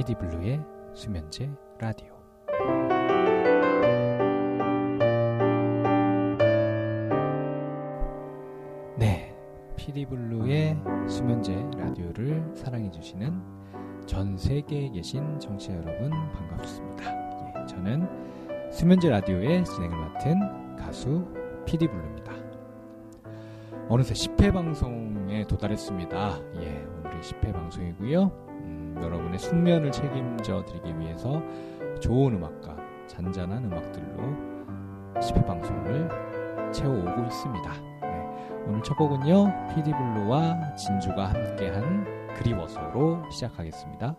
PD블루의 수면제 라디오 네, PD블루의 수면제 라디오를 사랑해 주시는 전 세계에 계신 청취자 여러분 반갑습니다. 예, 저는 수면제 라디오의 진행을 맡은 가수 PD블루입니다. 어느새 10회 방송에 도달했습니다. 예, 오늘이 10회 방송이고요. 음, 여러분의 숙면을 책임져 드리기 위해서 좋은 음악과 잔잔한 음악들로 10회 방송을 채워오고 있습니다. 네, 오늘 첫 곡은요, PD블루와 진주가 함께한 그리워서로 시작하겠습니다.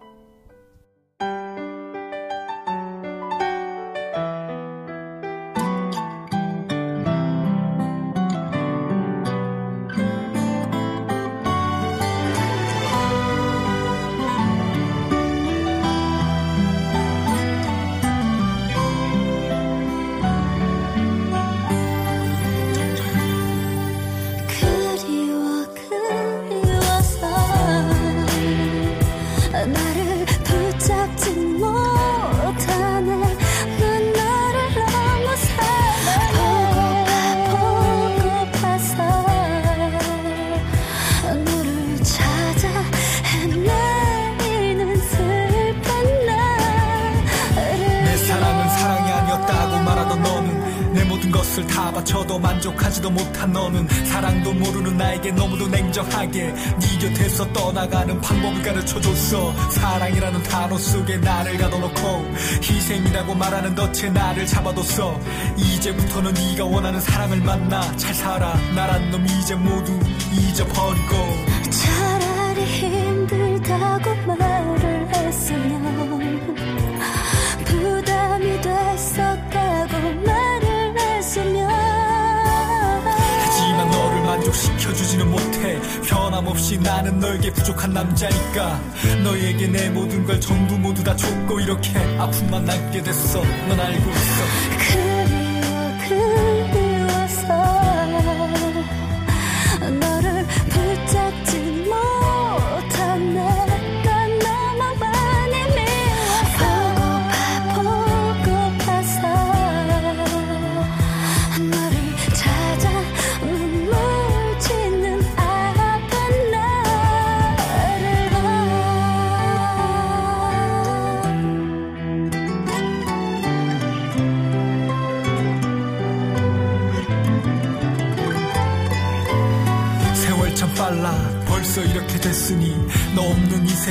것을 다 바쳐도 만족하지도 못한 너는 사랑도 모르는 나에게 너무도 냉정하게 네 곁에서 떠나가는 방법을 가르쳐줬어. 사랑이라는 단어 속에 나를 가둬놓고 희생이라고 말하는 덫에 나를 잡아뒀어. 이제부터는 네가 원하는 사랑을 만나 잘 살아. 나란 놈 이제 모두 잊어버리고. 차라리 힘들다고 변함없이 나는 너에게 부족한 남자니까. 너에게 내 모든 걸 전부 모두 다 줬고 이렇게 아픔만 남게 됐어. 넌 알고 있어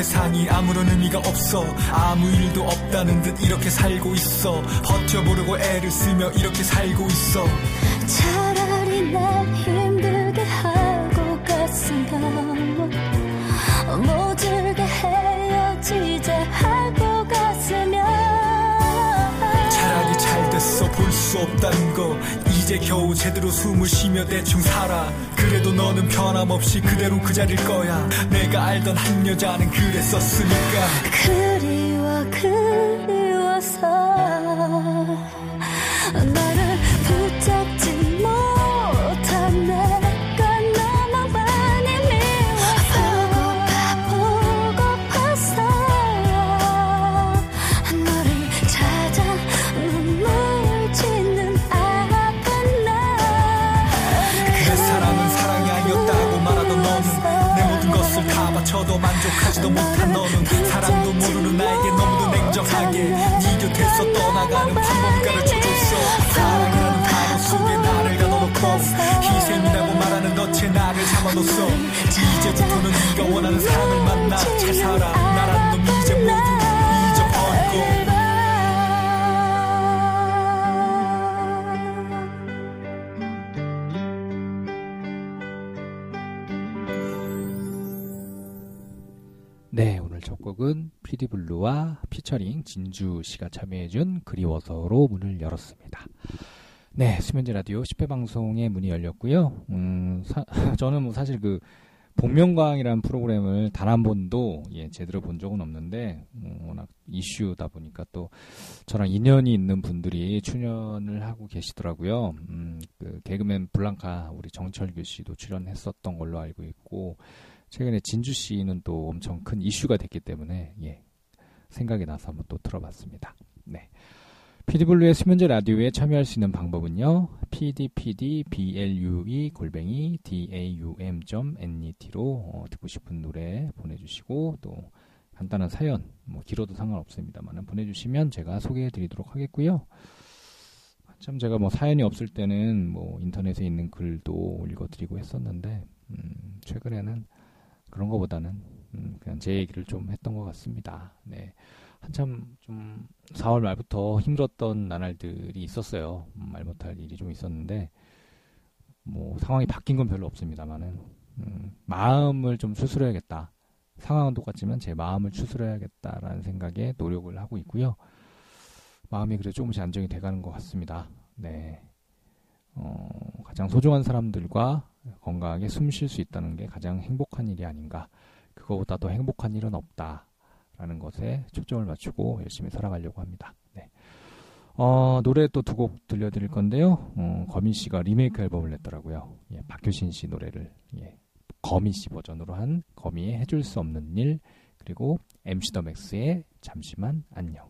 세상이 아무런 의미가 없어. 아무 일도 없다는 듯 이렇게 살고 있어. 버텨보려고 애를 쓰며 이렇게 살고 있어. 차라리 날 이제 겨우 제대로 숨을 쉬며 대충 살아. 그래도 너는 변함없이 그대로 그 자리일 거야. 내가 알던 한 여자는 그랬었으니까. 그리워 그리워서 나를 이제부터는 네가 원하는 사랑을 만나 잘 살아. 나란 놈 이제 모두 잊어버리고. 네, 오늘 첫 곡은 피디블루와 피처링 진주 씨가 참여해준 그리워서로 문을 열었습니다. 네, 수면제 라디오 10회 방송의 문이 열렸고요. 음, 사- 저는 뭐 사실 그 복면가왕이라는 프로그램을 단 한 번도 예, 제대로 본 적은 없는데 음, 워낙 이슈다 보니까 또 저랑 인연이 있는 분들이 출연을 하고 계시더라고요. 음, 그 개그맨 블랑카 우리 정철규 씨도 출연했었던 걸로 알고 있고 최근에 진주 씨는 또 엄청 큰 이슈가 됐기 때문에 예. 생각이 나서 한번 또 들어봤습니다. 네. 피디블루의 수면제 라디오에 참여할 수 있는 방법은요. pdpdblue 골뱅이 daum.net로 어, 듣고 싶은 노래 보내주시고 또 간단한 사연 뭐 길어도 상관없습니다만 보내주시면 제가 소개해드리도록 하겠고요. 참 제가 뭐 사연이 없을 때는 뭐 인터넷에 있는 글도 읽어드리고 했었는데 음, 최근에는 그런 것보다는 음, 그냥 제 얘기를 좀 했던 것 같습니다. 네. 한참 좀 4월 말부터 힘들었던 나날들이 있었어요. 음, 말 못할 일이 좀 있었는데 뭐 상황이 바뀐 건 별로 없습니다만은 음, 마음을 좀 추스려야겠다. 상황은 똑같지만 제 마음을 추스려야겠다라는 생각에 노력을 하고 있고요. 마음이 그래 조금씩 안정이 돼가는 것 같습니다. 네. 어, 가장 소중한 사람들과 건강하게 숨 쉴 수 있다는 게 가장 행복한 일이 아닌가. 그거보다 더 행복한 일은 없다. 라는 것에 초점을 맞추고 열심히 살아가려고 합니다. 네. 어, 노래 또 두 곡 들려드릴 건데요. 어, 거미 씨가 리메이크 앨범을 냈더라고요. 예, 박효신 씨 노래를 예, 거미 씨 버전으로 한 거미의 해줄 수 없는 일 그리고 MC 더 맥스의 잠시만 안녕.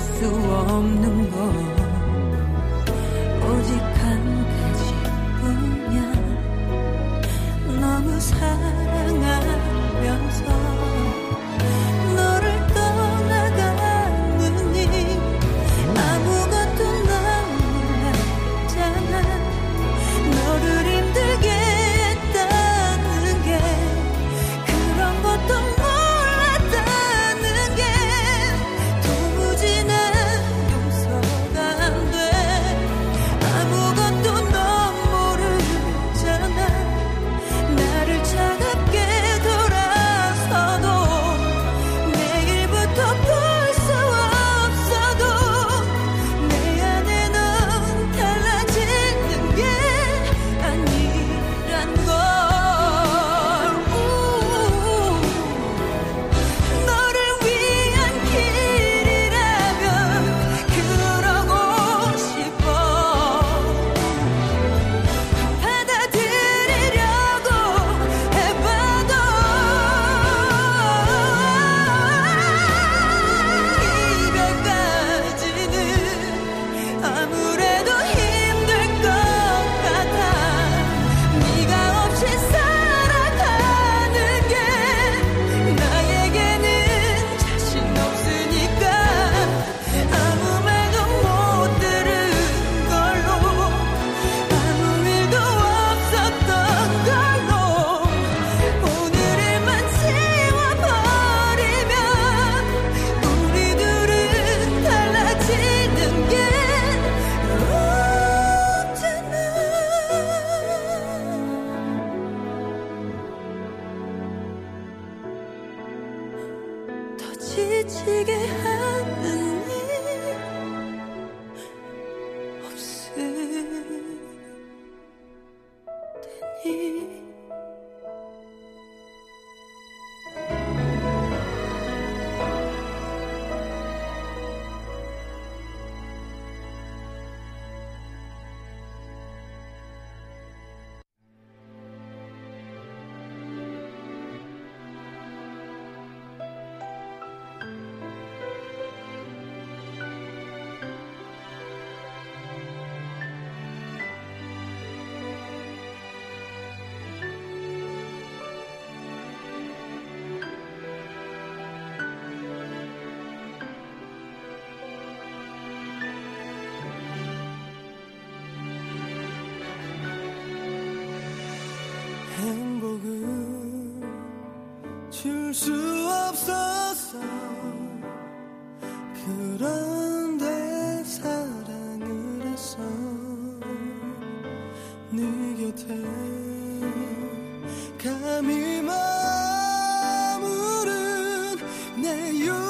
수 없는 건 오직 한 가지뿐이야. 너무 사랑 수 없었어 그런데 사랑을 했어 네 곁에 감히 머무른 내 요.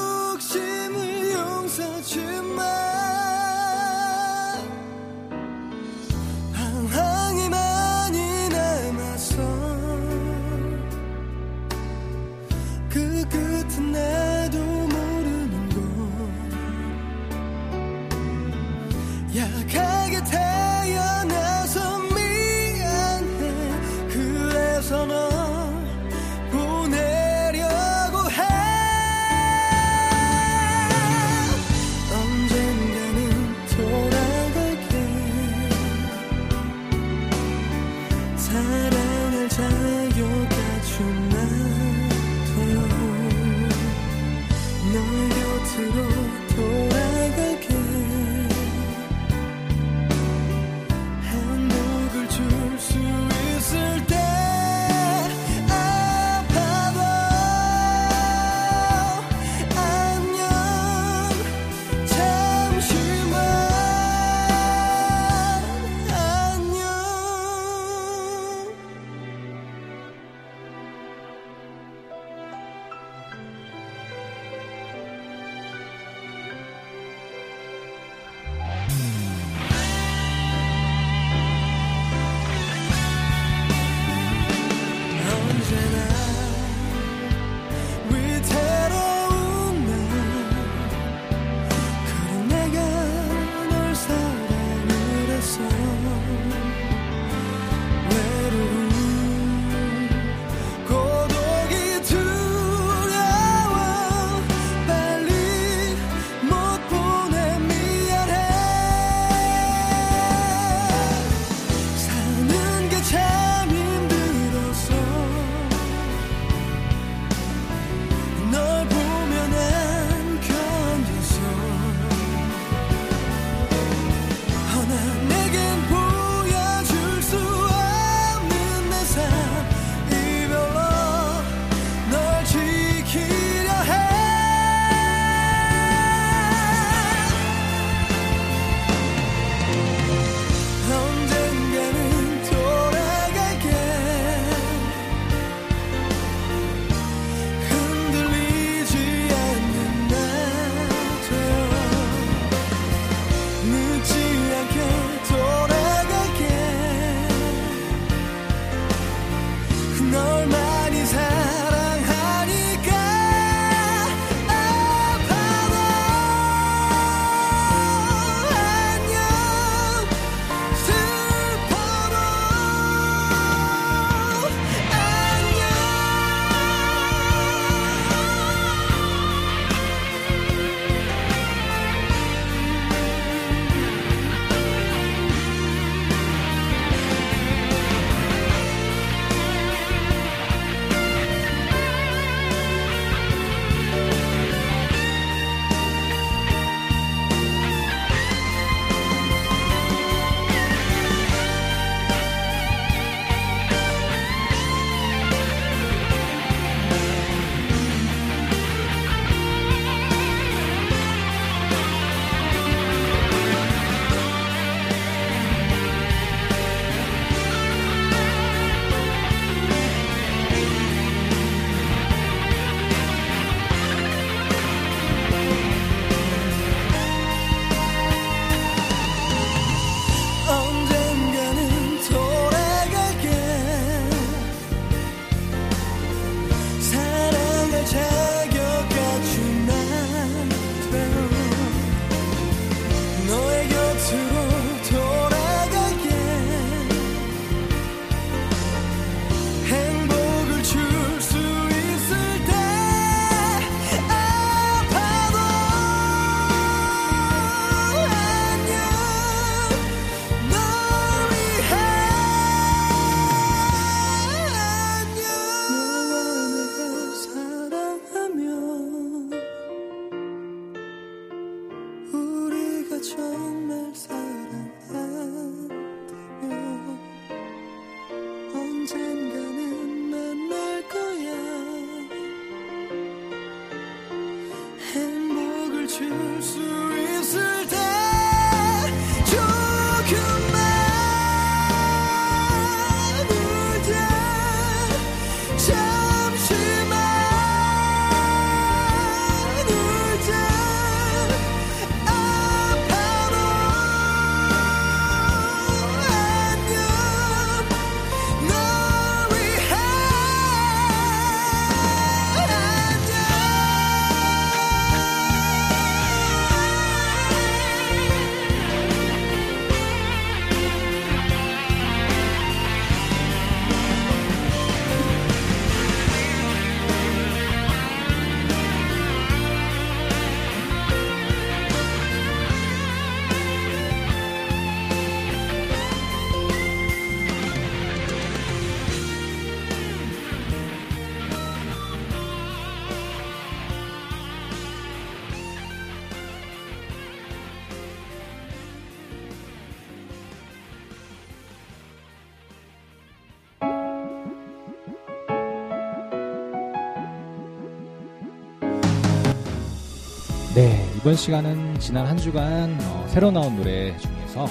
이번 시간은 지난 한 주간 어, 새로 나온 노래 중에서 어,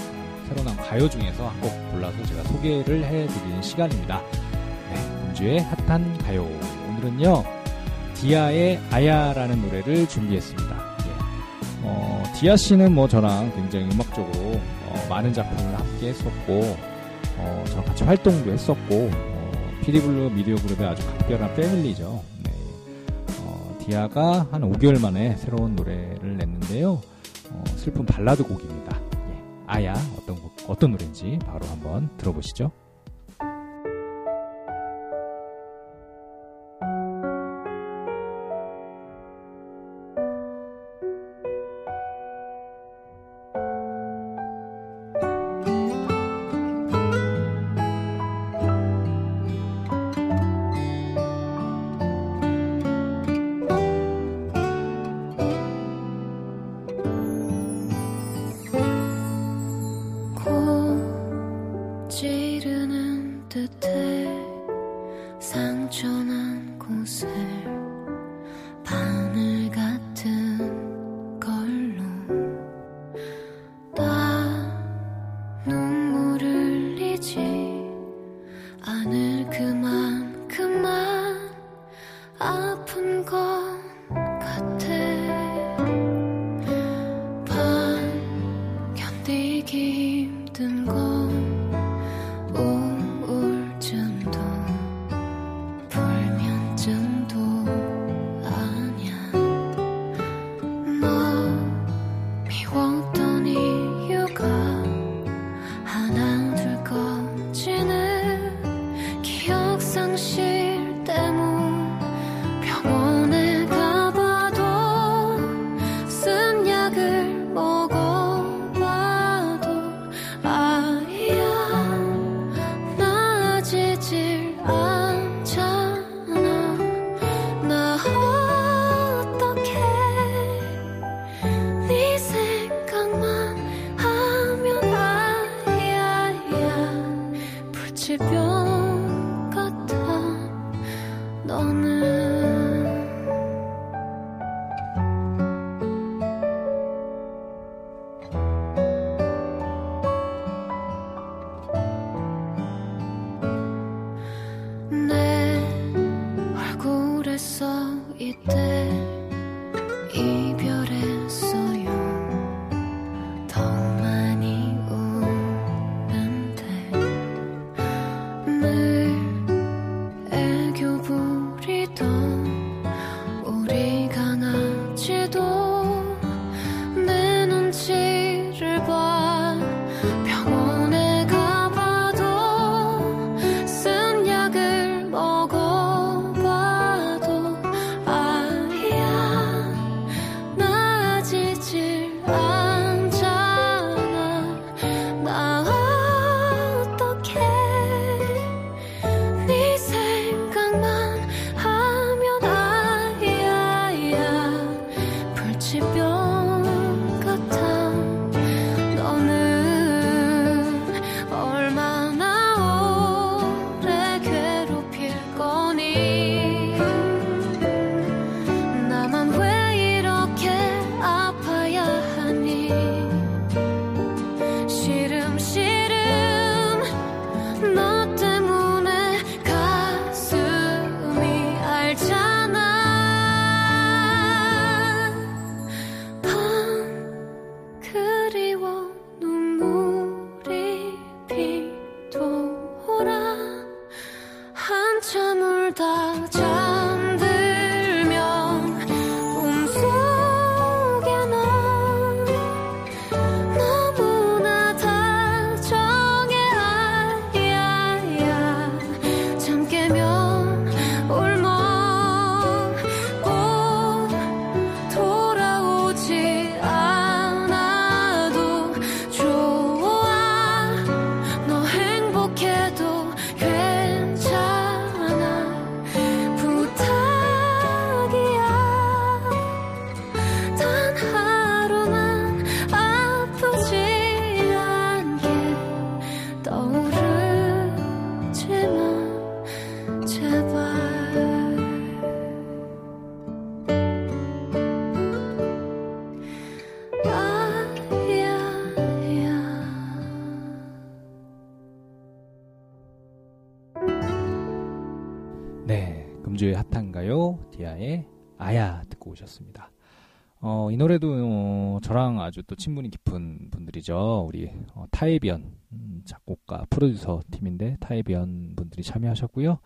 새로 나온 가요 중에서 한 곡 골라서 제가 소개를 해드리는 시간입니다. 네, 금주의 핫한 가요. 오늘은요 디아의 아야라는 노래를 준비했습니다. 예. 어, 디아 씨는 뭐 저랑 굉장히 음악적으로 어, 많은 작품을 함께 했었고 어, 저랑 같이 활동도 했었고 어, 피디블루 미디어 그룹의 아주 각별한 패밀리죠. 디아가 한 5개월 만에 새로운 노래를 냈는데요. 어, 슬픈 발라드 곡입니다. 예. 아야 어떤 곡, 어떤 노래인지 바로 한번 들어보시죠. 어, 이 노래도 어, 저랑 아주 또 친분이 깊은 분들이죠. 우리 어, 타이비언 음, 작곡가 프로듀서 팀인데 타이비언 분들이 참여하셨고요.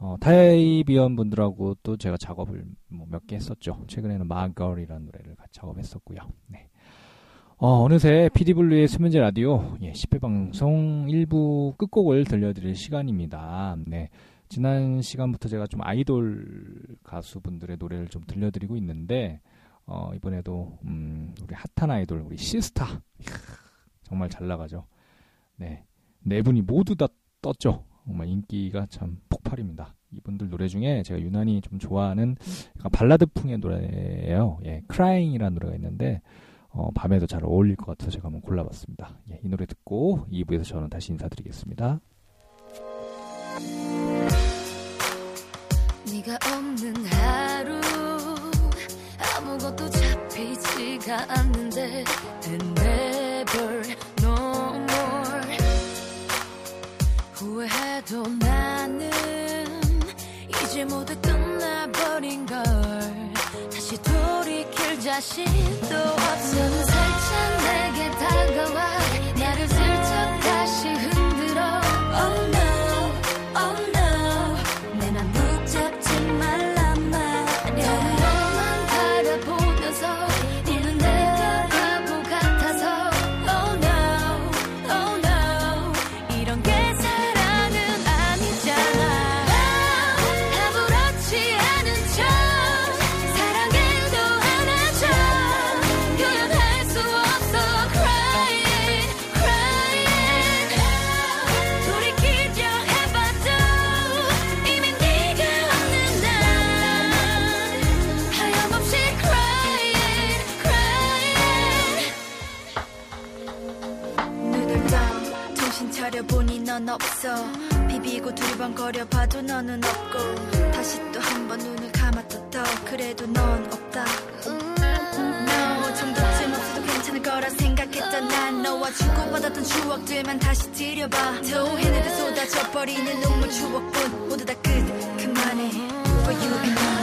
어, 타이비언 분들하고 또 제가 작업을 뭐 몇 개 했었죠. 최근에는 My Girl이라는 노래를 같이 작업했었고요. 네. 어, 어느새 피디블루의 수면제 라디오 예, 10회 방송 1부 끝곡을 들려드릴 시간입니다. 네. 지난 시간부터 제가 좀 아이돌 가수분들의 노래를 좀 들려드리고 있는데 어, 이번에도 음, 우리 핫한 아이돌 우리 시스타 정말 잘 나가죠. 네, 네 분이 모두 다 떴죠. 정말 인기가 참 폭발입니다. 이분들 노래 중에 제가 유난히 좀 좋아하는 발라드풍의 노래예요. 예, 크라잉이라는 노래가 있는데 어, 밤에도 잘 어울릴 것 같아서 제가 한번 골라봤습니다. 예, 이 노래 듣고 2부에서 저는 다시 인사드리겠습니다. 네가 없는 하루 아무것도 잡히지가 않는데 And never no more. 후회해도 나는 이제 모두 끝나버린 걸. 다시 돌이킬 자신도 없어 비비고 두리번거려 봐도 너는 없고 다시 또 한 번 눈을 감았다 그래도 넌 없다. No 정도쯤 없어도 괜찮을 거라 생각했던 난 너와 주고받았던 추억들만 다시 들여봐. 토해내듯 쏟아져버리는 눈물 추억뿐 모두 다 끝. 그만해. For you and I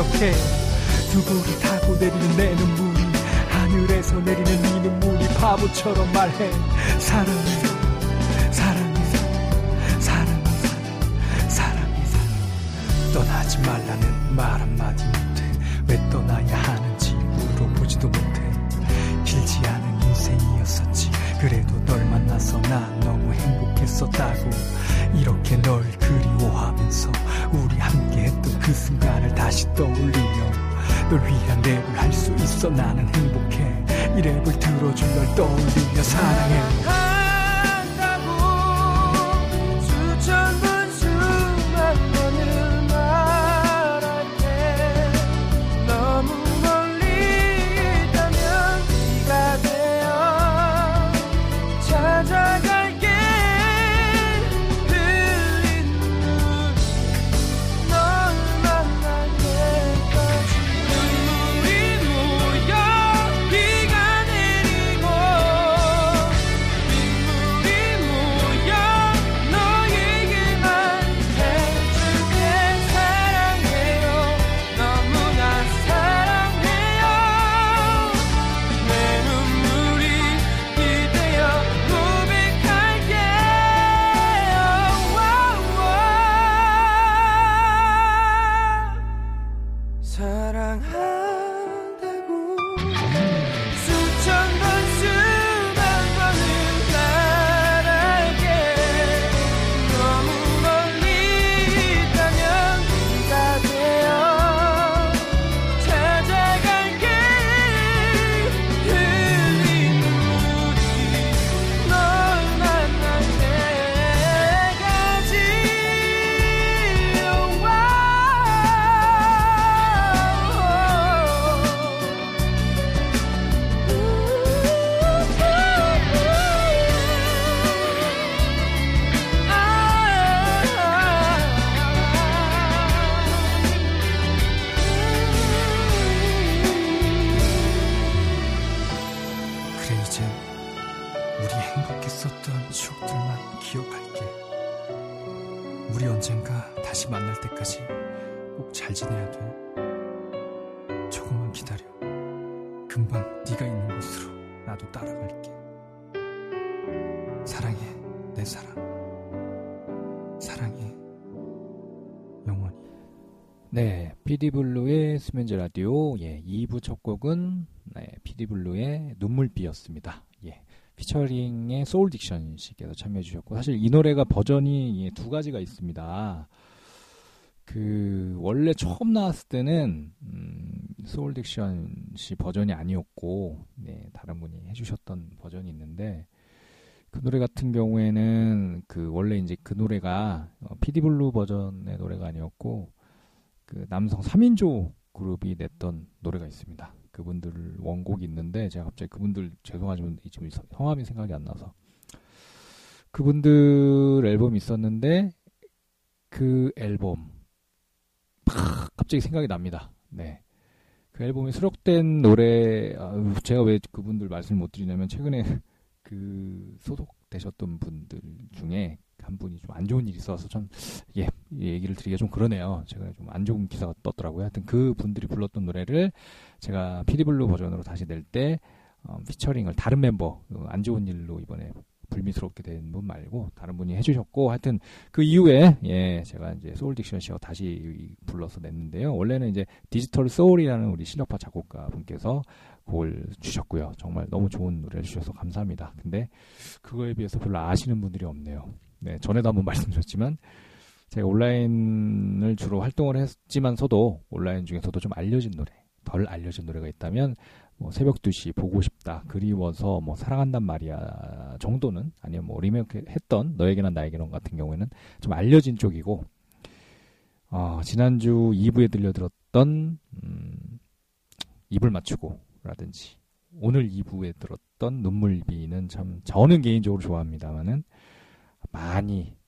기억해. 두 볼이 타고 내리는 내 눈물이 하늘에서 내리는 네 눈물이 바보처럼 말해. 사랑해 있어 나는 행복해. 이 랩을 들어줄 널 떠올리며 사랑해 다시 만날 때까지 꼭 잘 지내야 돼. 조금만 기다려. 금방 네가 있는 곳으로 나도 따라갈게. 사랑해 내 사랑. 사랑해 영원히. 네, 피디블루의 수면제 라디오. 예, 2부 첫 곡은 네, 피디블루의 눈물비였습니다. 예, 피처링의 소울 딕션 씨께서 참여해 주셨고 사실 이 노래가 버전이 예, 두 가지가 있습니다. 그 원래 처음 나왔을 때는 음, 소울 딕션 씨 버전이 아니었고 네, 다른 분이 해주셨던 버전이 있는데 그 노래 같은 경우에는 그 원래 이제 그 노래가 어, 피디블루 버전의 노래가 아니었고 그 남성 3인조 그룹이 냈던 노래가 있습니다. 그분들 원곡이 있는데 제가 갑자기 그분들 죄송하지만 지금 성- 성함이 생각이 안 나서 그분들 앨범이 있었는데 그 앨범 팍 갑자기 생각이 납니다. 네. 그 앨범에 수록된 노래 아, 제가 왜 그분들 말씀을 못 드리냐면 최근에 그 소속되셨던 분들 중에 한 분이 좀 안 좋은 일이 있어서 좀 예, 이 얘기를 드리기가 좀 그러네요. 제가 좀 안 좋은 기사가 떴더라고요. 하여튼 그 분들이 불렀던 노래를 제가 피디블루 버전으로 다시 낼 때, 어, 피처링을 다른 멤버 그안 좋은 일로 이번에 불미스럽게 된 분 말고 다른 분이 해주셨고 하여튼 그 이후에 예 제가 이제 소울 딕션 씨와 다시 불러서 냈는데요. 원래는 이제 디지털 소울이라는 우리 실력파 작곡가 분께서 곡을 주셨고요. 정말 너무 좋은 노래를 주셔서 감사합니다. 근데 그거에 비해서 별로 아시는 분들이 없네요. 네 전에도 한번 말씀드렸지만 제가 온라인을 주로 활동을 했지만서도 온라인 중에서도 좀 알려진 노래, 덜 알려진 노래가 있다면 뭐 새벽 2시 보고 싶다, 그리워서 뭐 사랑한단 말이야 정도는 아니면 뭐 리메이크 했던 너에게나 나에게는 같은 경우에는 좀 알려진 쪽이고 어, 지난주 2부에 들려들었던 음, 입을 맞추고 라든지 오늘 2부에 들었던 눈물비는 참 저는 개인적으로 좋아합니다만은 많이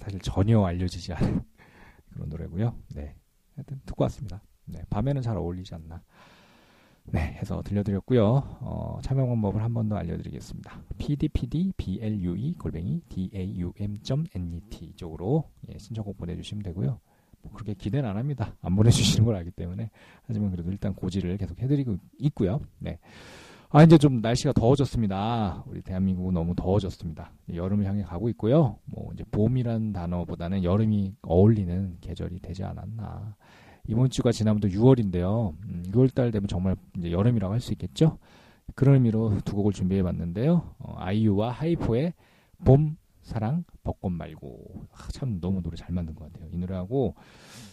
사실 전혀 알려지지 않은 그런 노래고요. 네, 하여튼 듣고 왔습니다. 네, 밤에는 잘 어울리지 않나. 네, 해서 들려드렸고요. 어, 참여 방법을 한 번 더 알려드리겠습니다. pdpdblue 골뱅이 daum.net 쪽으로 예, 신청곡 보내주시면 되고요. 뭐 그렇게 기대는 안 합니다. 안 보내주시는 걸 알기 때문에 하지만 그래도 일단 고지를 계속 해드리고 있고요. 네. 아 이제 좀 날씨가 더워졌습니다. 우리 대한민국은 너무 더워졌습니다. 여름을 향해 가고 있고요. 뭐 이제 봄이란 단어보다는 여름이 어울리는 계절이 되지 않았나. 이번 주가 지나면 또 6월인데요. 음, 6월 달 되면 정말 이제 여름이라고 할 수 있겠죠. 그런 의미로 두 곡을 준비해 봤는데요. 어, 아이유와 하이포의 봄, 사랑, 벚꽃 말고 아, 참 너무 노래 잘 만든 것 같아요. 이 노래하고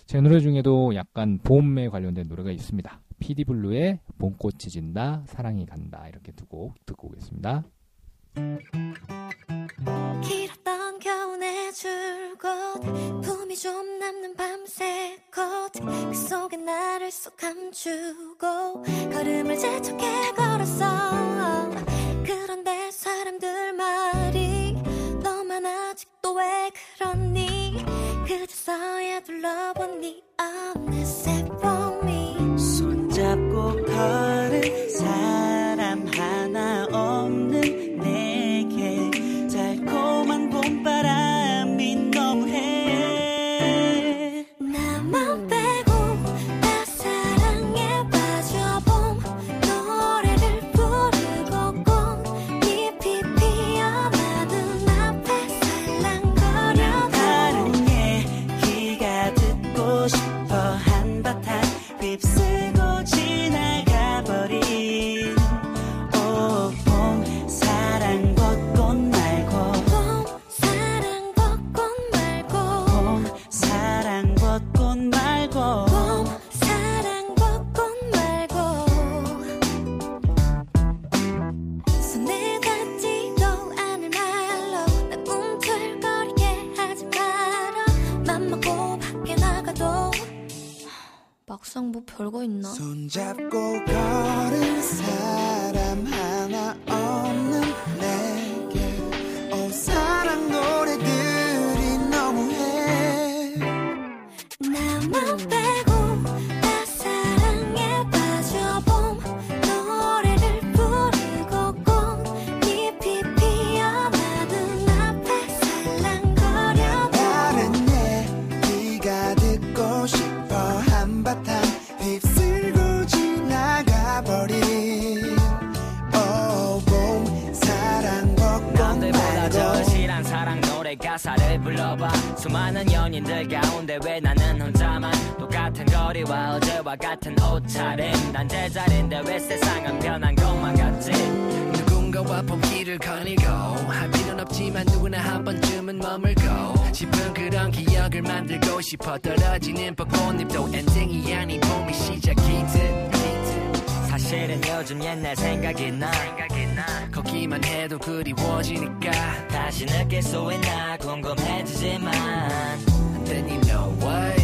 제 노래 중에도 약간 봄에 관련된 노래가 있습니다. 피디블루의 봄꽃이 진다, 사랑이 간다 이렇게 두 곡 듣고 오겠습니다. 겨울의 줄곧 품이 좀 남는 밤새 컷그 속에 나를 쏙 감추고 걸음을 재촉해 걸었어. 그런데 사람들 말이 너만 아직도 왜 그러니? 그저서야 둘러본 네 어느새 봄이 손잡고 걸 있나 같은 옷차림. 난 제자리인데 왜 세상은 변한 것만 같지? 누군가와 봄길을 거니고 할 필요는 없지만 누구나 한 번쯤은 머물고 싶은 그런 기억을 만들고 싶어 떨어지는 벚꽃잎도 엔딩이 아닌 봄이 시작이듯 사실은 요즘 옛날 생각이 나. 걷기만 해도 그리워지니까. 다시 느낄 수 있나 궁금해지지만. Then you know what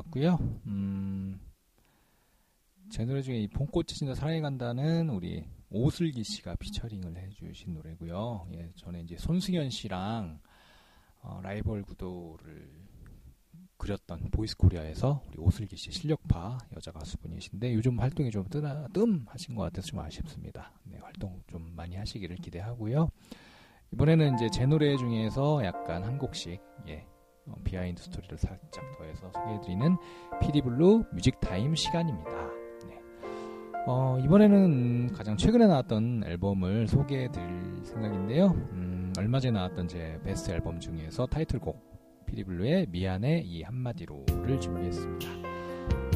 왔고요. 음, 제 노래 중에 이 봄꽃이 진다 사랑이 간다는 우리 오슬기 씨가 피처링을 해주신 노래고요. 예, 전에 이제 손승연 씨랑 어, 라이벌 구도를 그렸던 보이스 코리아에서 우리 오슬기 씨 실력파 여자 가수분이신데 요즘 활동이 좀 뜨나, 뜸하신 것 같아서 좀 아쉽습니다. 네, 활동 좀 많이 하시기를 기대하고요. 이번에는 이제 제 노래 중에서 약간 한 곡씩 예, 어, behind story를 살짝 더해서 소개해드리는 피디블루 뮤직타임 시간입니다. 네. 어, 이번에는 가장 최근에 나왔던 앨범을 소개해드릴 생각인데요. 음, 얼마 전에 나왔던 제 베스트 앨범 중에서 타이틀곡 피디블루의 미안해 이 한마디로를 준비했습니다.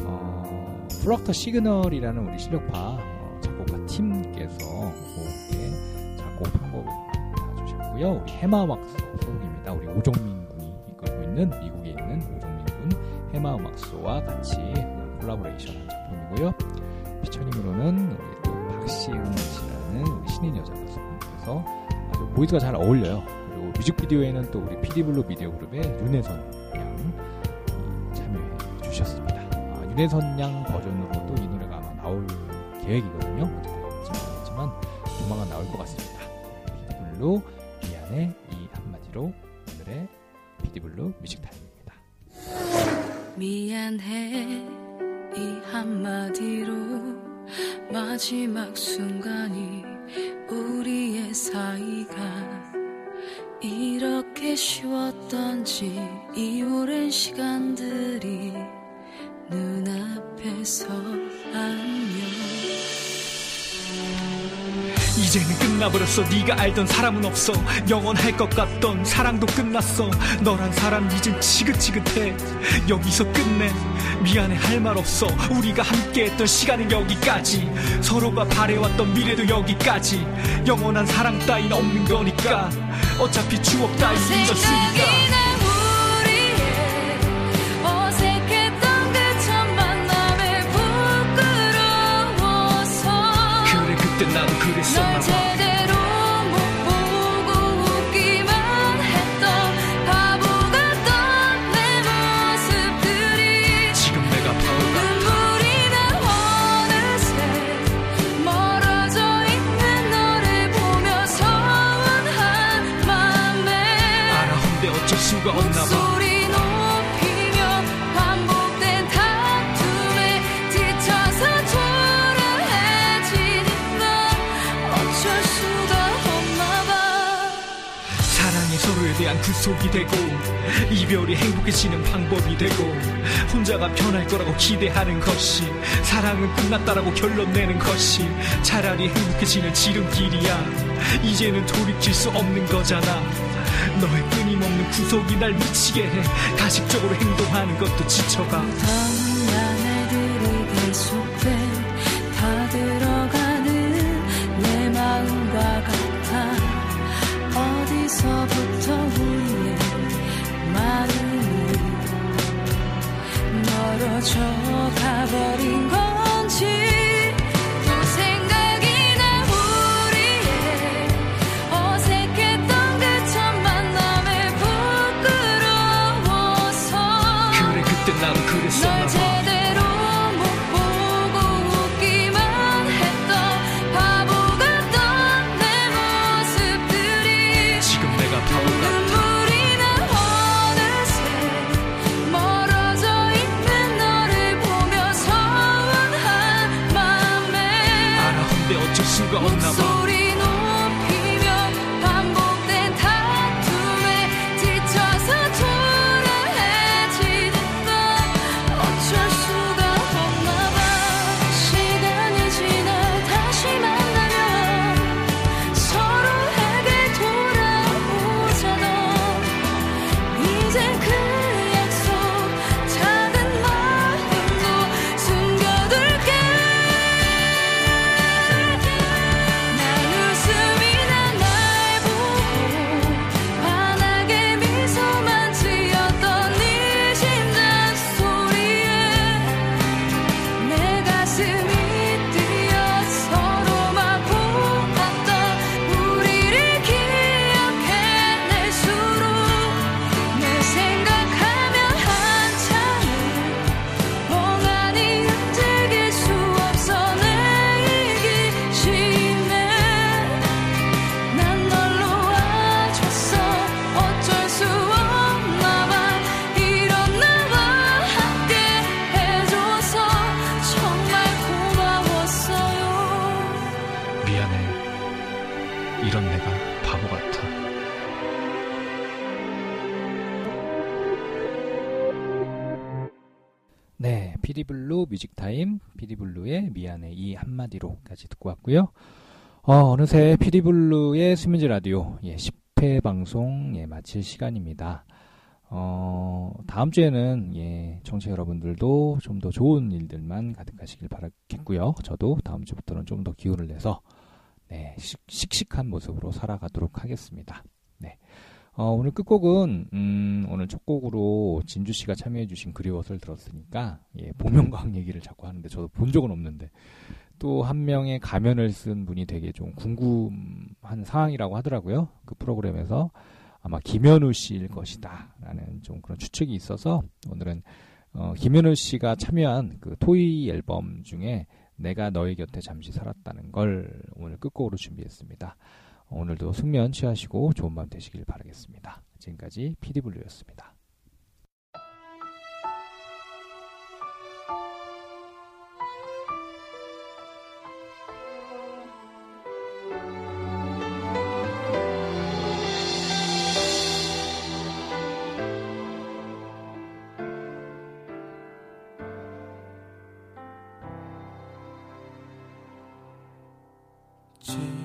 어, 플럭터 시그널이라는 우리 실력파 어, 작곡가 팀께서 작곡 편곡을 해주셨고요. 우리 해마왁스 소속입니다. 우리 이끌고 있는 미국에 있는 오정민 군 해마 음악소와 같이 콜라보레이션한 작품이고요. 피처링으로는 우리 또 박시은 씨라는 우리 신인 여자 가수분께서 아주 보이스가 잘 어울려요. 그리고 뮤직비디오에는 또 우리 피디블루 비디오 그룹의 윤혜선 양 참여해 주셨습니다. 아, 윤혜선 양 버전으로 도 이 노래가 아마 나올 계획이거든요. 어떻게 될지 모르겠지만 조만간 나올 것 같습니다. 피디블루 미안해 이 한마디로 블루 뮤직타임입니다. 미안해 이 한마디로 마지막 순간이 우리의 사이가 이렇게 쉬웠던지 이 오랜 시간들이 눈앞에서 안녕 이제는 끝나버렸어. 네가 알던 사람은 없어. 영원할 것 같던 사랑도 끝났어. 너란 사람 이젠 지긋지긋해. 여기서 끝내. 미안해 할 말 없어. 우리가 함께했던 시간은 여기까지. 서로가 바래왔던 미래도 여기까지. 영원한 사랑 따윈 없는 거니까. 어차피 추억 따윈 잊었으니까 나도 널 구속이 되고 이별이 행복해지는 방법이 되고 혼자가 편할 거라고 기대하는 것이 사랑은 끝났다라고 결론 내는 것이 차라리 행복해지는 지름길이야. 이제는 돌이킬 수 없는 거잖아. 너의 끊임없는 구속이 날 미치게 해. 가식적으로 행동하는 것도 지쳐가 멀어져 가버린 건지 피디블루의 미안해 이 한마디로까지 듣고 왔고요. 어, 어느새 피디블루의 수면제 라디오 예, 10회 방송 예, 마칠 시간입니다. 어, 다음 주에는 예, 청취자 여러분들도 좀 더 좋은 일들만 가득하시길 바라겠고요. 저도 다음 주부터는 좀 더 기운을 내서 네, 식, 씩씩한 모습으로 살아가도록 하겠습니다. 네. 어, 오늘 끝곡은 음, 오늘 첫 곡으로 진주 씨가 참여해 주신 그리워서를 들었으니까 예, 복면가왕 얘기를 자꾸 하는데 저도 본 적은 없는데 또 한 명의 가면을 쓴 분이 되게 좀 궁금한 상황이라고 하더라고요. 그 프로그램에서 아마 김현우 씨일 것이다라는 좀 그런 추측이 있어서 오늘은 어, 김현우 씨가 참여한 그 토이 앨범 중에 내가 너의 곁에 잠시 살았다는 걸 오늘 끝곡으로 준비했습니다. 오늘도 숙면 취하시고 좋은 밤 되시길 바라겠습니다. 지금까지 PD블루였습니다. 집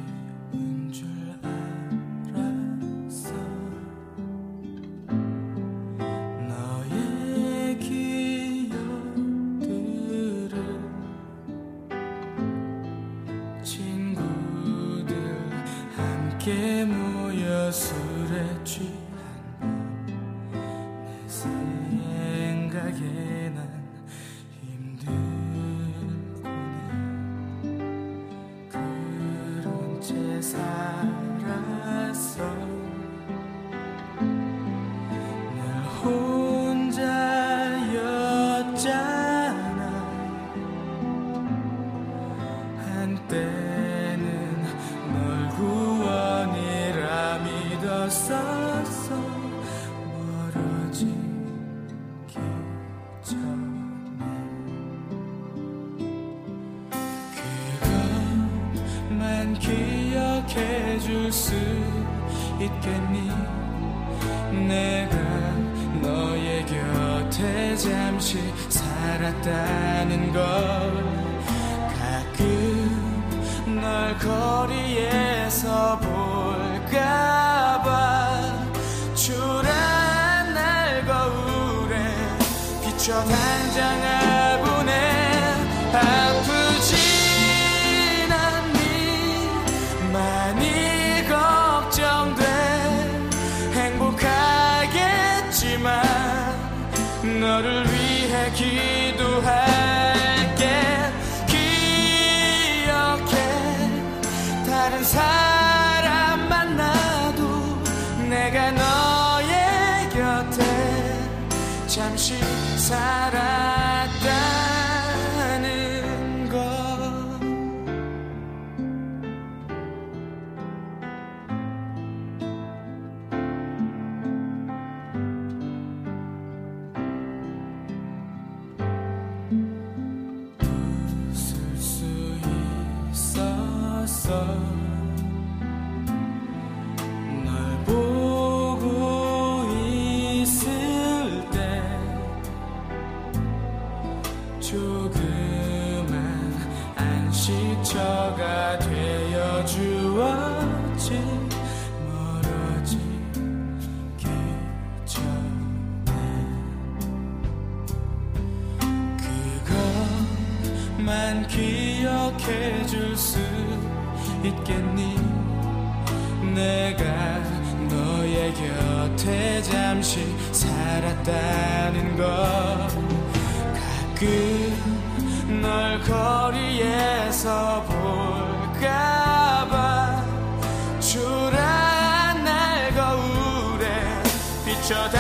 너를 위해 기도할게. 기억해. 다른 사람 만나도 내가 너의 곁에 잠시 살아. 했다는 것. 가끔 널 거리에서 볼까봐 초라한 날 거울에 비춰다